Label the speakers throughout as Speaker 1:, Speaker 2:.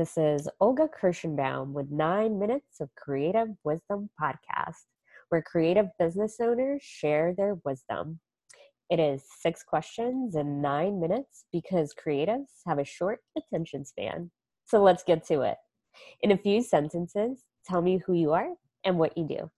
Speaker 1: This is Olga Kirschenbaum with Nine Minutes of Creative Wisdom podcast, where creative business owners share their wisdom. It is six questions in nine minutes because creatives have a short attention span. So let's get to it. In a few sentences, tell me who you are and what you do.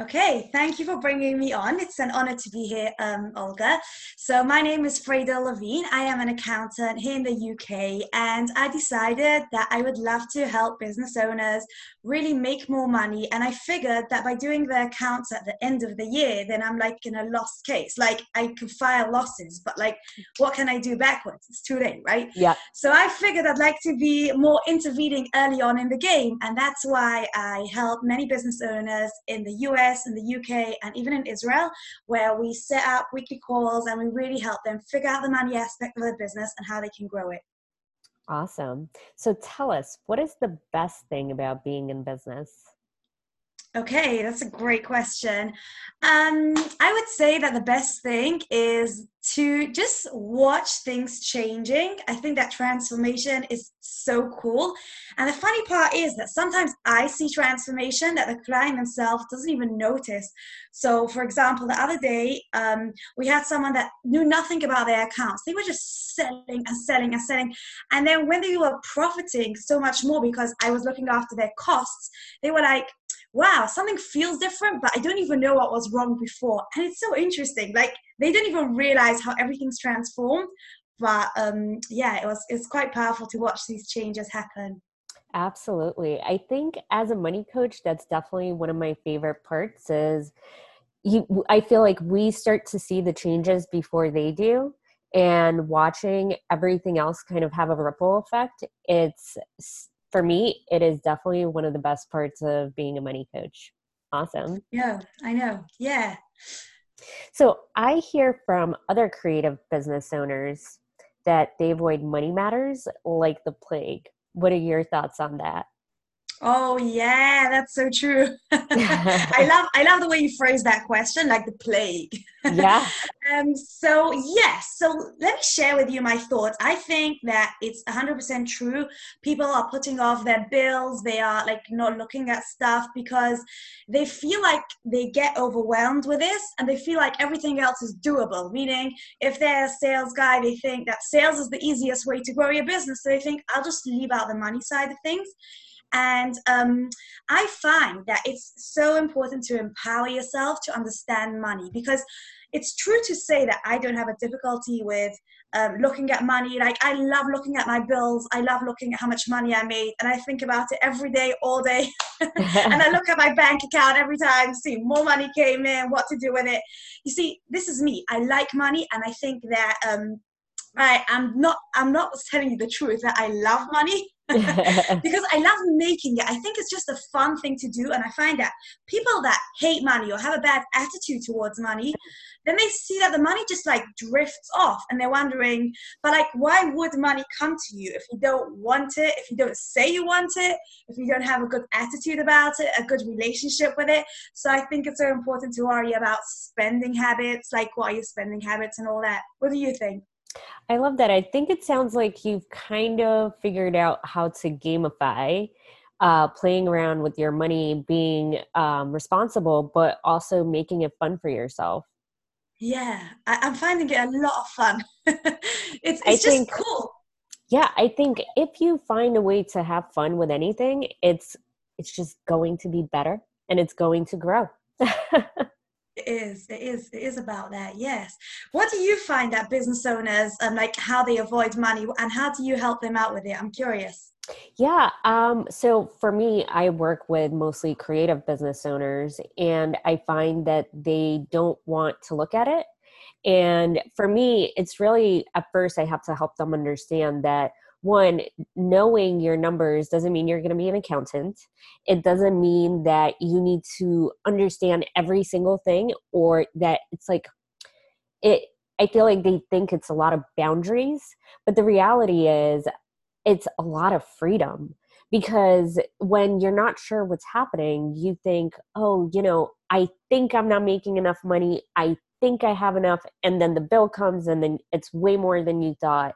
Speaker 2: Okay, thank you for bringing me on. It's an honor to be here, um, Olga. So, my name is Freda Levine. I am an accountant here in the UK, and I decided that I would love to help business owners really make more money. And I figured that by doing the accounts at the end of the year, then I'm like in a lost case. Like, I can file losses, but like, what can I do backwards? It's too late, right?
Speaker 1: Yeah.
Speaker 2: So, I figured I'd like to be more intervening early on in the game, and that's why I help many business owners in the US US, in the UK, and even in Israel, where we set up weekly calls and we really help them figure out the money aspect of their business and how they can grow it.
Speaker 1: Awesome. So tell us, what is the best thing about being in business?
Speaker 2: Okay, that's a great question. Um, I would say that the best thing is to just watch things changing. I think that transformation is so cool. And the funny part is that sometimes I see transformation that the client themselves doesn't even notice. So, for example, the other day, um, we had someone that knew nothing about their accounts. They were just selling and selling and selling. And then when they were profiting so much more because I was looking after their costs, they were like, wow, something feels different, but I don't even know what was wrong before. And it's so interesting. Like they didn't even realize how everything's transformed. But um, yeah, it was it's quite powerful to watch these changes happen.
Speaker 1: Absolutely. I think as a money coach, that's definitely one of my favorite parts is you I feel like we start to see the changes before they do and watching everything else kind of have a ripple effect. It's for me, it is definitely one of the best parts of being a money coach. Awesome.
Speaker 2: Yeah, I know. Yeah.
Speaker 1: So I hear from other creative business owners that they avoid money matters like the plague. What are your thoughts on that?
Speaker 2: Oh yeah, that's so true. I love I love the way you phrase that question, like the plague.
Speaker 1: Yeah.
Speaker 2: um. So yes. So let me share with you my thoughts. I think that it's 100% true. People are putting off their bills. They are like not looking at stuff because they feel like they get overwhelmed with this, and they feel like everything else is doable. Meaning, if they're a sales guy, they think that sales is the easiest way to grow your business. So they think I'll just leave out the money side of things and um, I find that it's so important to empower yourself to understand money because it's true to say that I don't have a difficulty with um, looking at money. Like, I love looking at my bills. I love looking at how much money I made. And I think about it every day, all day. and I look at my bank account every time, see more money came in, what to do with it. You see, this is me. I like money. And I think that um, I am not, I'm not telling you the truth that I love money. because I love making it. I think it's just a fun thing to do. And I find that people that hate money or have a bad attitude towards money, then they see that the money just like drifts off and they're wondering, but like, why would money come to you if you don't want it, if you don't say you want it, if you don't have a good attitude about it, a good relationship with it? So I think it's so important to worry about spending habits, like what are your spending habits and all that. What do you think?
Speaker 1: I love that. I think it sounds like you've kind of figured out how to gamify uh, playing around with your money, being um, responsible, but also making it fun for yourself.
Speaker 2: Yeah, I, am finding it a lot of fun. it's it's just think, cool.
Speaker 1: Yeah, I think if you find a way to have fun with anything, it's it's just going to be better and it's going to grow.
Speaker 2: It is. It is. It is about that. Yes. What do you find that business owners and um, like how they avoid money and how do you help them out with it? I'm curious.
Speaker 1: Yeah. Um, so for me, I work with mostly creative business owners, and I find that they don't want to look at it. And for me, it's really at first I have to help them understand that one knowing your numbers doesn't mean you're going to be an accountant. It doesn't mean that you need to understand every single thing or that it's like it i feel like they think it's a lot of boundaries but the reality is it's a lot of freedom. Because when you're not sure what's happening you think oh you know i think i'm not making enough money. I think i have enough and then the bill comes and then it's way more than you thought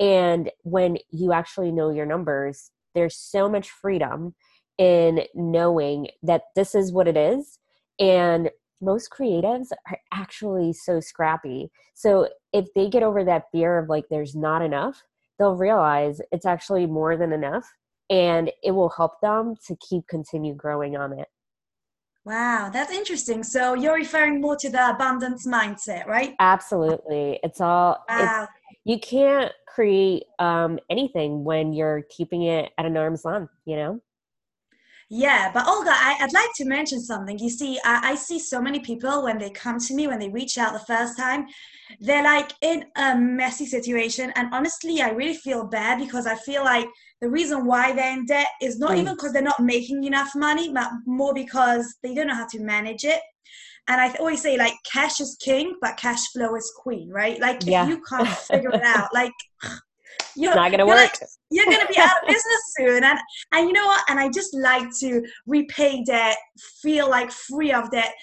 Speaker 1: And when you actually know your numbers, there's so much freedom in knowing that this is what it is. And most creatives are actually so scrappy. So if they get over that fear of like there's not enough, they'll realize it's actually more than enough and it will help them to keep continue growing on it.
Speaker 2: Wow, that's interesting. So you're referring more to the abundance mindset, right?
Speaker 1: Absolutely. It's all wow. it's you can't create um, anything when you're keeping it at an arm's length, you know?
Speaker 2: Yeah, but Olga, I, would like to mention something. You see, I, I, see so many people when they come to me, when they reach out the first time, they're like in a messy situation. And honestly, I really feel bad because I feel like the reason why they're in debt is not mm. even because they're not making enough money, but more because they don't know how to manage it. And I always say, like, cash is king, but cash flow is queen, right? Like, yeah. if you can't figure it out, like,
Speaker 1: you're not gonna work. Like,
Speaker 2: you're gonna be out of business soon. And and you know what? And I just like to repay debt, feel like free of debt.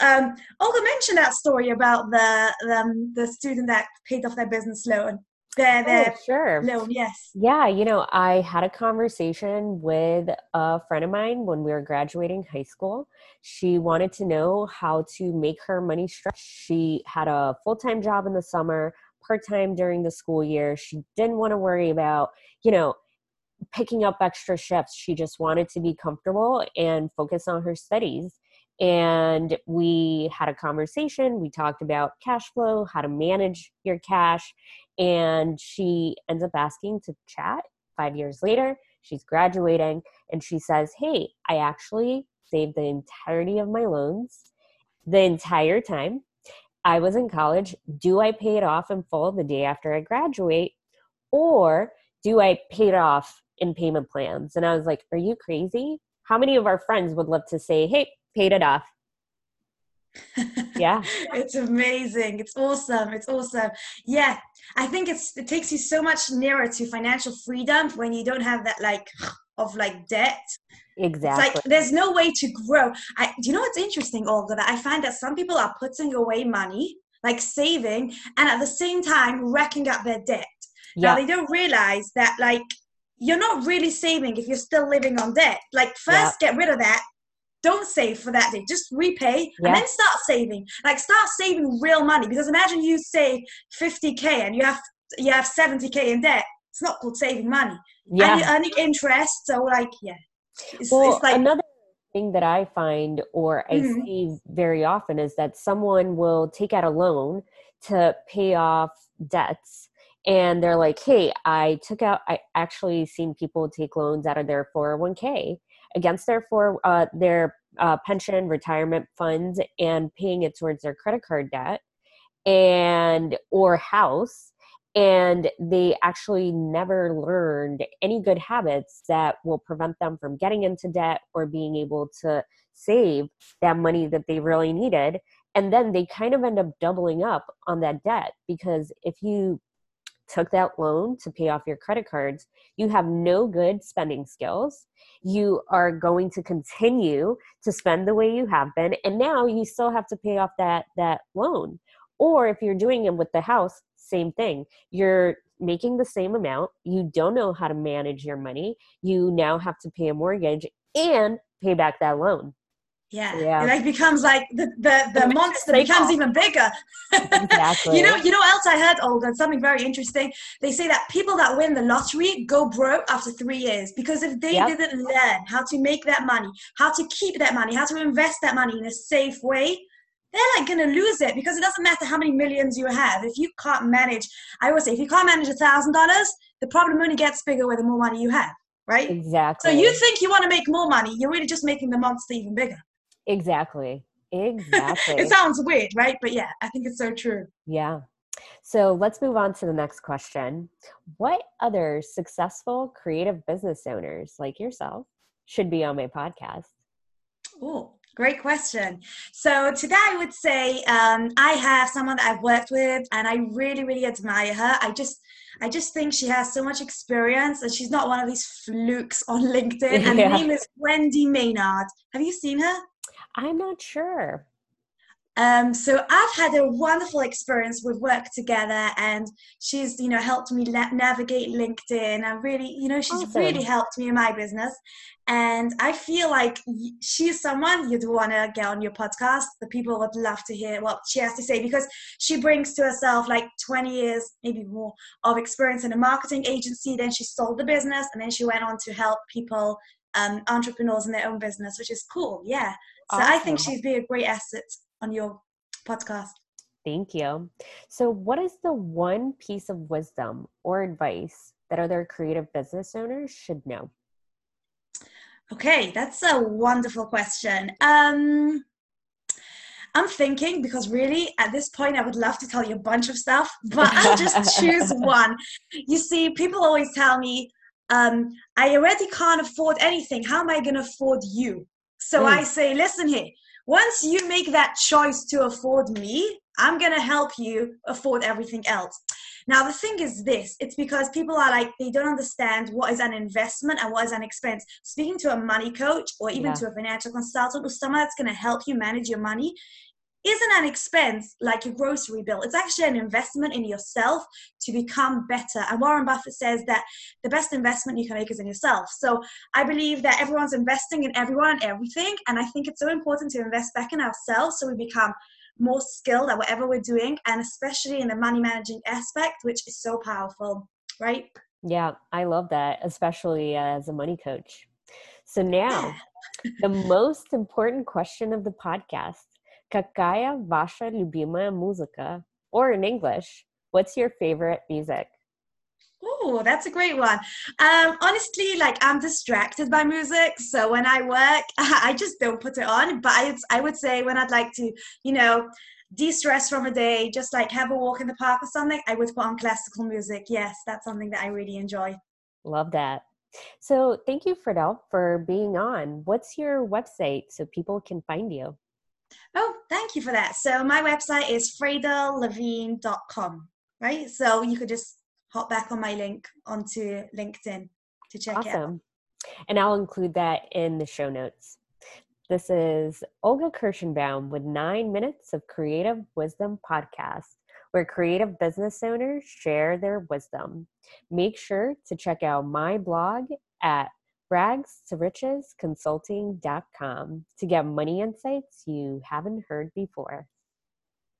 Speaker 2: Um, Olga mentioned that story about the the, um, the student that paid off their business loan. Their, their oh,
Speaker 1: sure.
Speaker 2: loan, yes.
Speaker 1: Yeah, you know, I had a conversation with a friend of mine when we were graduating high school. She wanted to know how to make her money stretch. She had a full time job in the summer part time during the school year. She didn't want to worry about, you know, picking up extra shifts. She just wanted to be comfortable and focus on her studies. And we had a conversation. We talked about cash flow, how to manage your cash. And she ends up asking to chat five years later. She's graduating and she says, Hey, I actually saved the entirety of my loans the entire time. I was in college. Do I pay it off in full the day after I graduate? Or do I pay it off in payment plans? And I was like, Are you crazy? How many of our friends would love to say, Hey, paid it off? yeah
Speaker 2: it's amazing it's awesome it's awesome yeah i think it's it takes you so much nearer to financial freedom when you don't have that like of like debt
Speaker 1: Exactly.
Speaker 2: It's like there's no way to grow. I do you know what's interesting, Olga? That I find that some people are putting away money, like saving, and at the same time racking up their debt. Yeah. Now they don't realize that like you're not really saving if you're still living on debt. Like first yeah. get rid of that. Don't save for that day. Just repay yeah. and then start saving. Like start saving real money. Because imagine you save 50k and you have you have 70k in debt. It's not called saving money. Yeah. And you're earning interest. So like yeah
Speaker 1: it's, well, it's like another thing that I find or I mm-hmm. see very often is that someone will take out a loan to pay off debts and they're like, "Hey, I took out I actually seen people take loans out of their 401k against their for uh, their uh, pension retirement funds and paying it towards their credit card debt and or house and they actually never learned any good habits that will prevent them from getting into debt or being able to save that money that they really needed and then they kind of end up doubling up on that debt because if you took that loan to pay off your credit cards you have no good spending skills. You are going to continue to spend the way you have been and now you still have to pay off that that loan or if you're doing it with the house same thing. You're making the same amount. You don't know how to manage your money. You now have to pay a mortgage and pay back that loan.
Speaker 2: Yeah. yeah. It like becomes like the the, the monster becomes even bigger. exactly. you know, you know else I heard, Olga, something very interesting. They say that people that win the lottery go broke after three years because if they yep. didn't learn how to make that money, how to keep that money, how to invest that money in a safe way, they're like going to lose it because it doesn't matter how many millions you have. If you can't manage, I always say, if you can't manage a thousand dollars, the problem only gets bigger with the more money you have, right?
Speaker 1: Exactly.
Speaker 2: So you think you want to make more money, you're really just making the monster even bigger.
Speaker 1: Exactly. Exactly.
Speaker 2: it sounds weird, right? But yeah, I think it's so true.
Speaker 1: Yeah. So let's move on to the next question. What other successful creative business owners like yourself should be on my podcast?
Speaker 2: Oh, Great question. So today I would say um, I have someone that I've worked with, and I really, really admire her. I just, I just think she has so much experience, and she's not one of these flukes on LinkedIn. And yeah. her name is Wendy Maynard. Have you seen her?
Speaker 1: I'm not sure.
Speaker 2: Um, so I've had a wonderful experience. We've worked together, and she's you know helped me la- navigate LinkedIn. And really, you know, she's awesome. really helped me in my business. And I feel like she's someone you'd want to get on your podcast. The people would love to hear what she has to say because she brings to herself like 20 years, maybe more, of experience in a marketing agency. Then she sold the business, and then she went on to help people, um, entrepreneurs in their own business, which is cool. Yeah. So awesome. I think she'd be a great asset on your podcast.
Speaker 1: Thank you. So, what is the one piece of wisdom or advice that other creative business owners should know?
Speaker 2: Okay, that's a wonderful question. Um, I'm thinking because really at this point I would love to tell you a bunch of stuff, but I'll just choose one. You see, people always tell me, um, I already can't afford anything. How am I going to afford you? So mm. I say, listen here, once you make that choice to afford me, I'm going to help you afford everything else. Now, the thing is this it's because people are like, they don't understand what is an investment and what is an expense. Speaking to a money coach or even yeah. to a financial consultant or someone that's going to help you manage your money isn't an expense like your grocery bill. It's actually an investment in yourself to become better. And Warren Buffett says that the best investment you can make is in yourself. So I believe that everyone's investing in everyone and everything. And I think it's so important to invest back in ourselves so we become more skilled at whatever we're doing, and especially in the money managing aspect, which is so powerful, right?
Speaker 1: Yeah, I love that, especially as a money coach. So now, the most important question of the podcast Какая ваша любимая музыка? Or in English, what's your favorite music?
Speaker 2: Oh, that's a great one. Um, honestly, like I'm distracted by music, so when I work, I just don't put it on. But I, I would say when I'd like to, you know, de-stress from a day, just like have a walk in the park or something, I would put on classical music. Yes, that's something that I really enjoy.
Speaker 1: Love that. So thank you, Friedel, for being on. What's your website so people can find you?
Speaker 2: Oh, thank you for that. So my website is friedelevine.com, right? So you could just hop back on my link onto LinkedIn to check awesome. it out.
Speaker 1: And I'll include that in the show notes. This is Olga Kirschenbaum with nine minutes of creative wisdom podcast, where creative business owners share their wisdom. Make sure to check out my blog at rags to riches consulting.com to get money insights you haven't heard before.